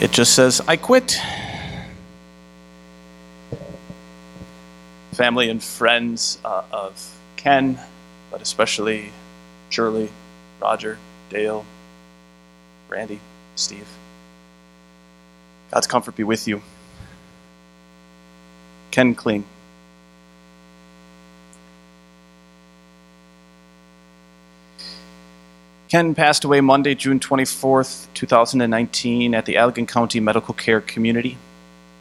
It just says, I quit. Family and friends uh, of Ken, but especially Shirley, Roger, Dale, Randy, Steve. God's comfort be with you. Ken Kling. Ken passed away Monday, June 24th, 2019, at the Allegan County Medical Care Community.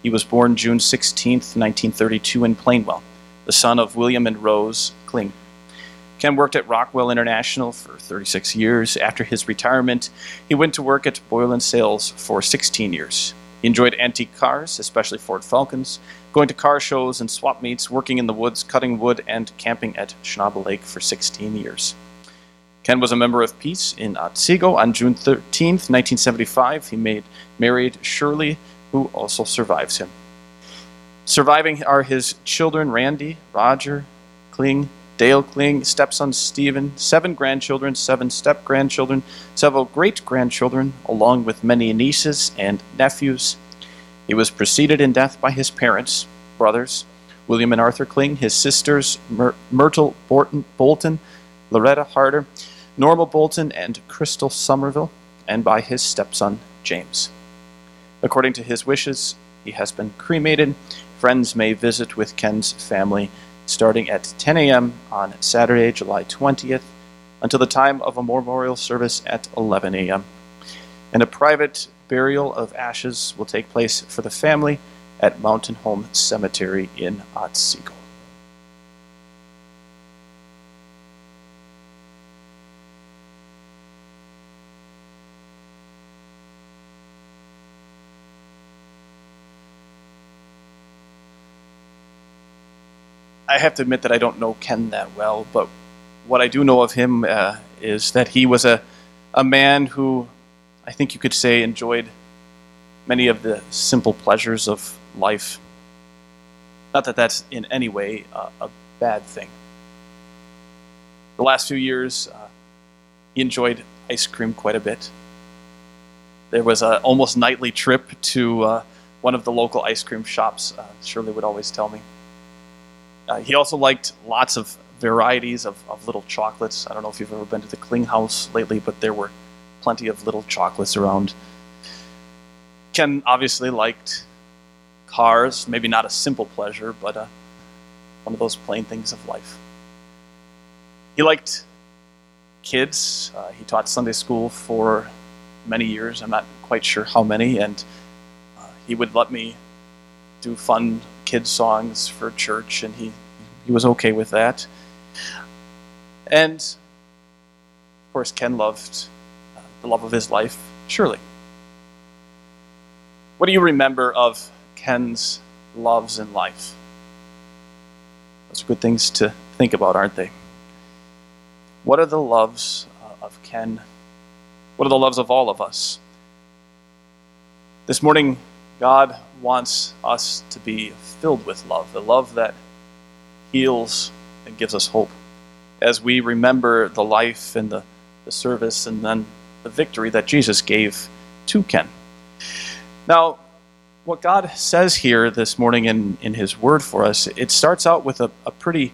He was born June 16th, 1932, in Plainwell, the son of William and Rose Kling. Ken worked at Rockwell International for 36 years. After his retirement, he went to work at Boylan Sales for 16 years. He enjoyed antique cars, especially Ford Falcons, going to car shows and swap meets, working in the woods, cutting wood, and camping at Schnabel Lake for 16 years. Ken was a member of Peace in Otsego. On June 13, 1975, he made, married Shirley, who also survives him. Surviving are his children Randy, Roger, Kling, Dale Kling, stepson Stephen, seven grandchildren, seven step grandchildren, several great grandchildren, along with many nieces and nephews. He was preceded in death by his parents, brothers, William and Arthur Kling, his sisters Myr- Myrtle Bolton, Bolton, Loretta Harder, Norma Bolton and Crystal Somerville, and by his stepson, James. According to his wishes, he has been cremated. Friends may visit with Ken's family starting at 10 a.m. on Saturday, July 20th, until the time of a memorial service at 11 a.m. And a private burial of ashes will take place for the family at Mountain Home Cemetery in Otsego. I have to admit that I don't know Ken that well, but what I do know of him uh, is that he was a, a man who I think you could say enjoyed many of the simple pleasures of life. Not that that's in any way uh, a bad thing. The last few years, uh, he enjoyed ice cream quite a bit. There was an almost nightly trip to uh, one of the local ice cream shops, uh, Shirley would always tell me. Uh, he also liked lots of varieties of, of little chocolates. I don't know if you've ever been to the Kling House lately, but there were plenty of little chocolates around. Ken obviously liked cars, maybe not a simple pleasure, but uh, one of those plain things of life. He liked kids. Uh, he taught Sunday school for many years. I'm not quite sure how many, and uh, he would let me do fun kids songs for church, and he he was okay with that. And of course, Ken loved the love of his life, Shirley. What do you remember of Ken's loves in life? Those are good things to think about, aren't they? What are the loves of Ken? What are the loves of all of us? This morning, God wants us to be filled with love, the love that heals and gives us hope. As we remember the life and the, the service and then the victory that Jesus gave to Ken. Now, what God says here this morning in, in His Word for us, it starts out with a, a pretty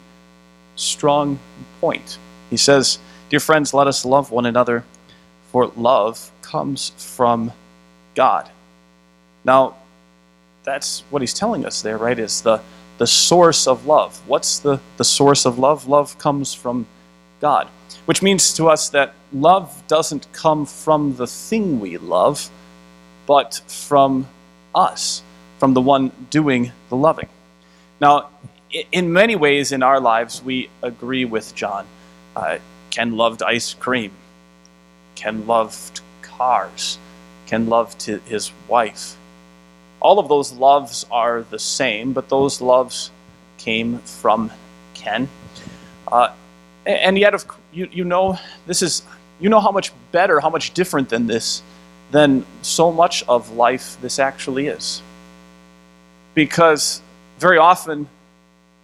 strong point. He says, Dear friends, let us love one another, for love comes from God. Now, that's what he's telling us there, right? Is the, the source of love. What's the, the source of love? Love comes from God, which means to us that love doesn't come from the thing we love, but from us, from the one doing the loving. Now, in many ways in our lives, we agree with John. Uh, Ken loved ice cream. Ken loved cars. Ken loved his wife all of those loves are the same, but those loves came from Ken. Uh, and yet, of, you, you know, this is, you know how much better, how much different than this, than so much of life this actually is. Because very often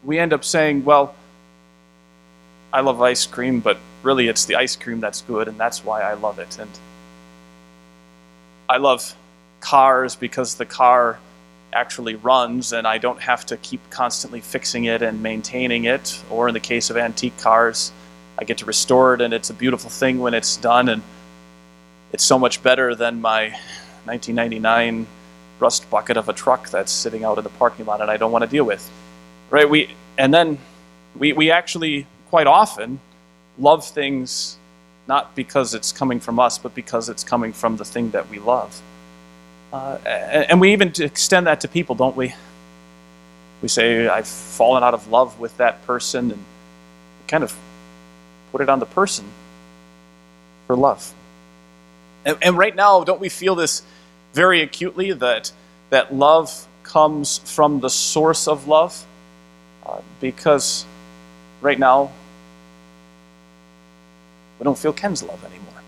we end up saying, well, I love ice cream, but really it's the ice cream that's good, and that's why I love it. And I love cars because the car actually runs and I don't have to keep constantly fixing it and maintaining it. Or in the case of antique cars, I get to restore it and it's a beautiful thing when it's done. And it's so much better than my 1999 rust bucket of a truck that's sitting out in the parking lot and I don't want to deal with. Right? We and then we, we actually quite often love things not because it's coming from us, but because it's coming from the thing that we love. Uh, and we even extend that to people, don't we? We say, I've fallen out of love with that person, and kind of put it on the person for love. And, and right now, don't we feel this very acutely that, that love comes from the source of love? Uh, because right now, we don't feel Ken's love anymore.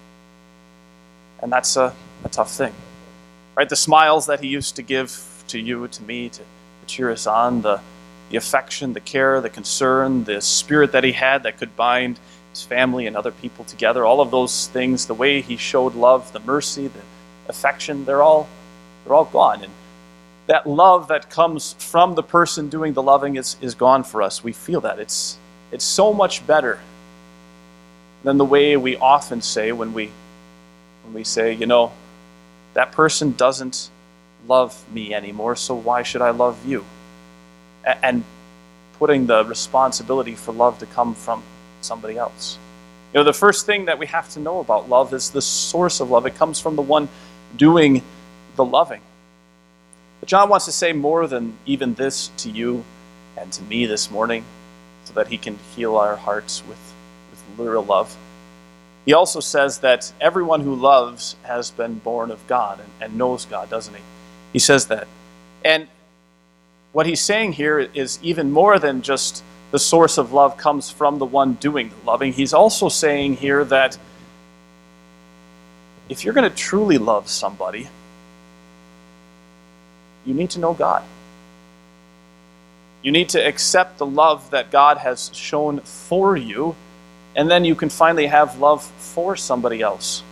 And that's a, a tough thing. Right? The smiles that he used to give to you, to me, to, to cheer us on, the, the affection, the care, the concern, the spirit that he had that could bind his family and other people together, all of those things, the way he showed love, the mercy, the affection, they're all they're all gone. And that love that comes from the person doing the loving is, is gone for us. We feel that. It's it's so much better than the way we often say when we when we say, you know, that person doesn't love me anymore, so why should I love you? And putting the responsibility for love to come from somebody else. You know, the first thing that we have to know about love is the source of love. It comes from the one doing the loving. But John wants to say more than even this to you and to me this morning so that he can heal our hearts with, with literal love. He also says that everyone who loves has been born of God and, and knows God, doesn't he? He says that. And what he's saying here is even more than just the source of love comes from the one doing the loving. He's also saying here that if you're going to truly love somebody, you need to know God. You need to accept the love that God has shown for you and then you can finally have love for somebody else.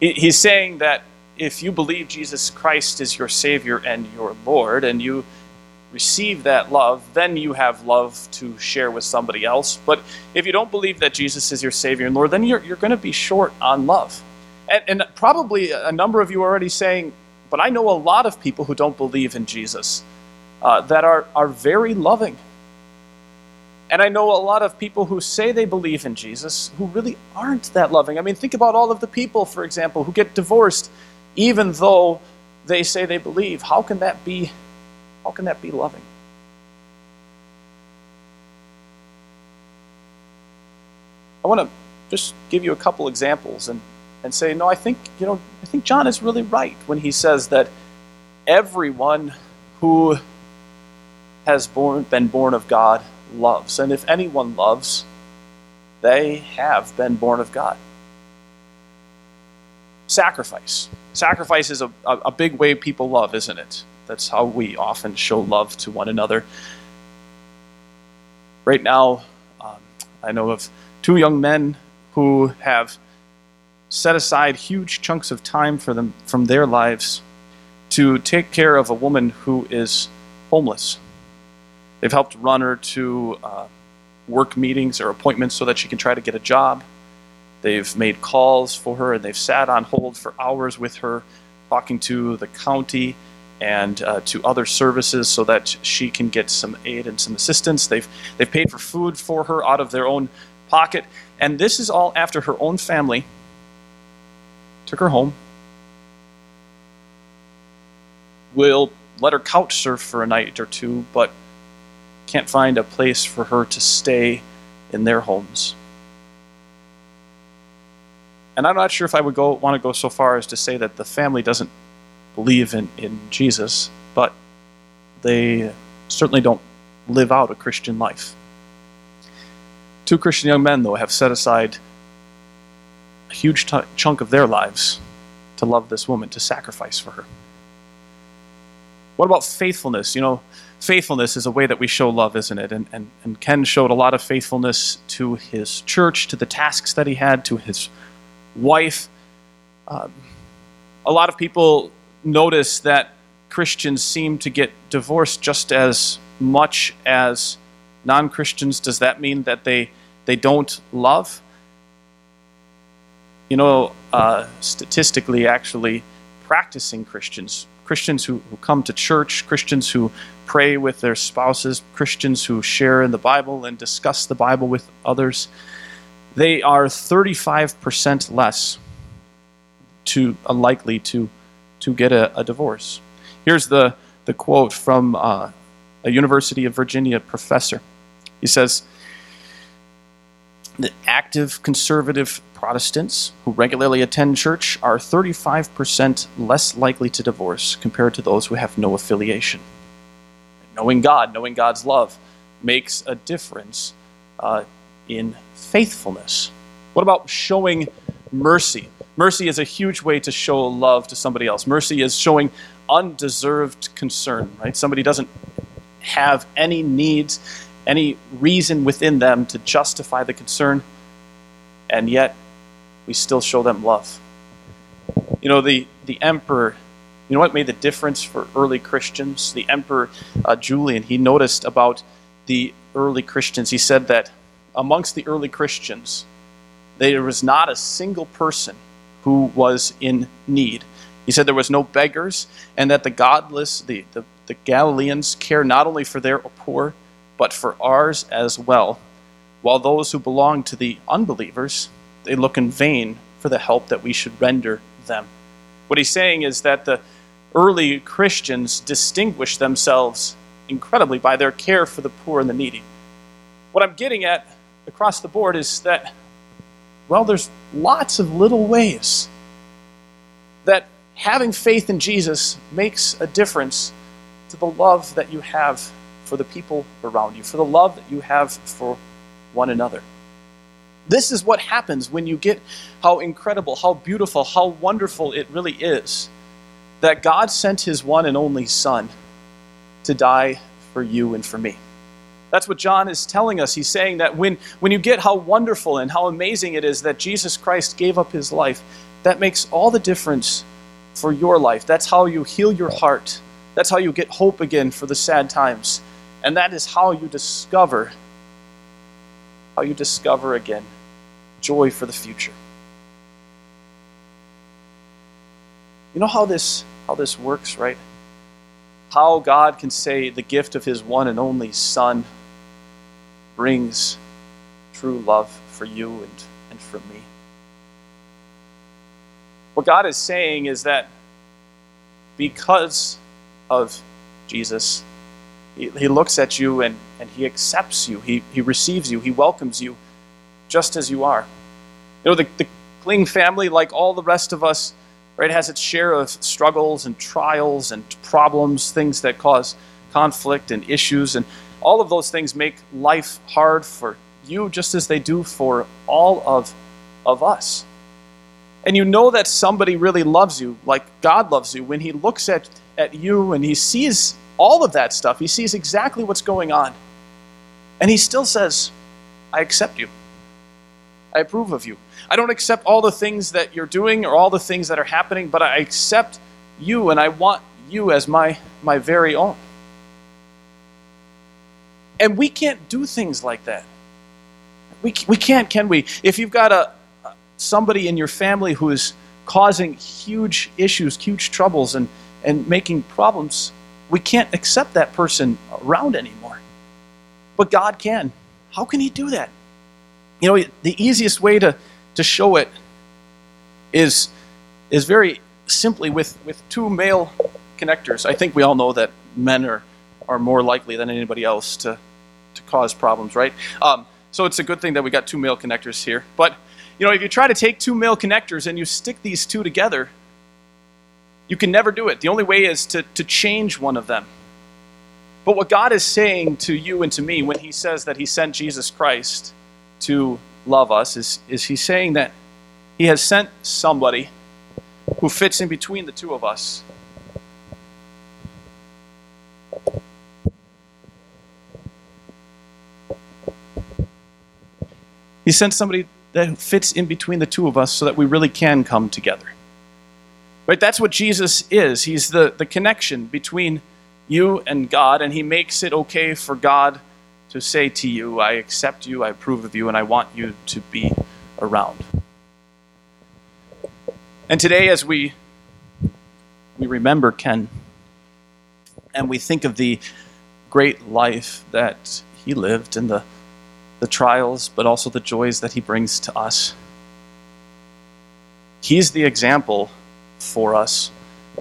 He's saying that if you believe Jesus Christ is your Savior and your Lord, and you receive that love, then you have love to share with somebody else. But if you don't believe that Jesus is your Savior and Lord, then you're, you're going to be short on love. And, and probably a number of you are already saying, but I know a lot of people who don't believe in Jesus uh, that are, are very loving and I know a lot of people who say they believe in Jesus who really aren't that loving. I mean, think about all of the people, for example, who get divorced even though they say they believe. How can that be how can that be loving? I want to just give you a couple examples and, and say, no, I think, you know, I think John is really right when he says that everyone who has born, been born of God loves. And if anyone loves, they have been born of God. Sacrifice. Sacrifice is a, a, a, big way people love, isn't it? That's how we often show love to one another. Right now, um, I know of two young men who have set aside huge chunks of time for them from their lives to take care of a woman who is homeless They've helped run her to uh, work meetings or appointments so that she can try to get a job. They've made calls for her and they've sat on hold for hours with her, talking to the county and uh, to other services so that she can get some aid and some assistance. They've, they've paid for food for her out of their own pocket. And this is all after her own family took her home, will let her couch surf for a night or two, but can't find a place for her to stay in their homes. And I'm not sure if I would go want to go so far as to say that the family doesn't believe in, in Jesus, but they certainly don't live out a Christian life. Two Christian young men, though, have set aside a huge t- chunk of their lives to love this woman, to sacrifice for her. What about faithfulness? You know, faithfulness is a way that we show love, isn't it? And, and, and Ken showed a lot of faithfulness to his church, to the tasks that he had, to his wife. Um, a lot of people notice that Christians seem to get divorced just as much as non Christians. Does that mean that they, they don't love? You know, uh, statistically, actually, practicing Christians, Christians who, who come to church, Christians who pray with their spouses, Christians who share in the Bible and discuss the Bible with others, they are 35% less to uh, likely to to get a, a, divorce. Here's the the quote from uh, a University of Virginia professor. He says, "The active conservative Protestants who regularly attend church are 35% less likely to divorce compared to those who have no affiliation. Knowing God, knowing God's love, makes a difference uh, in faithfulness. What about showing mercy? Mercy is a huge way to show love to somebody else. Mercy is showing undeserved concern, right? Somebody doesn't have any needs, any reason within them to justify the concern, and yet we still show them love. You know, the, the emperor, you know what made the difference for early Christians? The emperor uh, Julian, he noticed about the early Christians. He said that amongst the early Christians, there was not a single person who was in need. He said there was no beggars, and that the godless, the, the, the Galileans, care not only for their poor, but for ours as well. While those who belong to the unbelievers, they look in vain for the help that we should render them. What he's saying is that the early Christians distinguished themselves incredibly by their care for the poor and the needy. What I'm getting at across the board is that, well, there's lots of little ways that having faith in Jesus makes a difference to the love that you have for the people around you, for the love that you have for one another. This is what happens when you get how incredible, how beautiful, how wonderful it really is that God sent his one and only Son to die for you and for me. That's what John is telling us. He's saying that when, when you get how wonderful and how amazing it is that Jesus Christ gave up his life, that makes all the difference for your life. That's how you heal your heart. That's how you get hope again for the sad times. And that is how you discover, how you discover again joy for the future. You know how this how this works, right? How God can say the gift of his one and only son brings true love for you and, and for me. What God is saying is that because of Jesus, he, he looks at you and, and he accepts you, he, he receives you, he welcomes you just as you are. You know, the, the Kling family, like all the rest of us, right, has its share of struggles and trials and problems, things that cause conflict and issues, and all of those things make life hard for you just as they do for all of, of us. And you know that somebody really loves you, like God loves you, when He looks at, at you and He sees all of that stuff. He sees exactly what's going on. And He still says, I accept you. I approve of you. I don't accept all the things that you're doing or all the things that are happening, but I accept you and I want you as my, my very own. And we can't do things like that. We, we can't, can we? If you've got a, somebody in your family who is causing huge issues, huge troubles, and, and making problems, we can't accept that person around anymore. But God can. How can He do that? You know, the easiest way to, to show it is, is very simply with, with two male connectors. I think we all know that men are, are more likely than anybody else to, to cause problems, right? Um, so it's a good thing that we got two male connectors here. But, you know, if you try to take two male connectors and you stick these two together, you can never do it. The only way is to, to change one of them. But what God is saying to you and to me when He says that He sent Jesus Christ to love us is, is he's saying that he has sent somebody who fits in between the two of us. He sent somebody that fits in between the two of us so that we really can come together. Right? That's what Jesus is. He's the, the connection between you and God, and He makes it okay for God to say to you, I accept you, I approve of you, and I want you to be around. And today, as we, we remember Ken, and we think of the great life that he lived and the, the trials, but also the joys that he brings to us, he's the example for us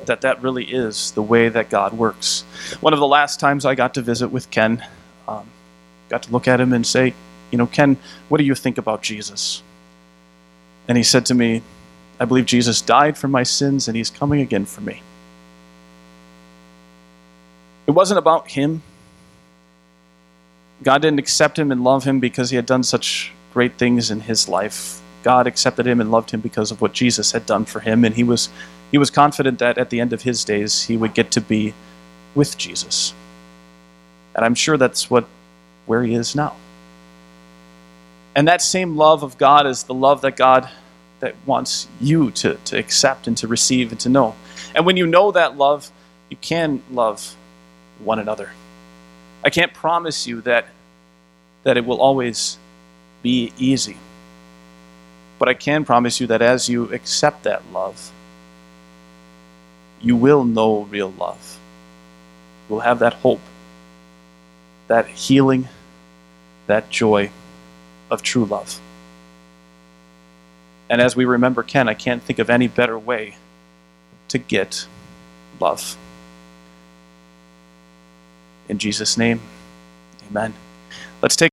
that that really is the way that God works. One of the last times I got to visit with Ken, um, got to look at him and say, You know, Ken, what do you think about Jesus? And he said to me, I believe Jesus died for my sins and he's coming again for me. It wasn't about him. God didn't accept him and love him because he had done such great things in his life. God accepted him and loved him because of what Jesus had done for him, and he was he was confident that at the end of his days he would get to be with Jesus. And I'm sure that's what where he is now. And that same love of God is the love that God that wants you to, to accept and to receive and to know. And when you know that love, you can love one another. I can't promise you that that it will always be easy. But I can promise you that as you accept that love, you will know real love. You will have that hope, that healing, that joy of true love. And as we remember Ken, I can't think of any better way to get love. In Jesus' name, amen. Let's take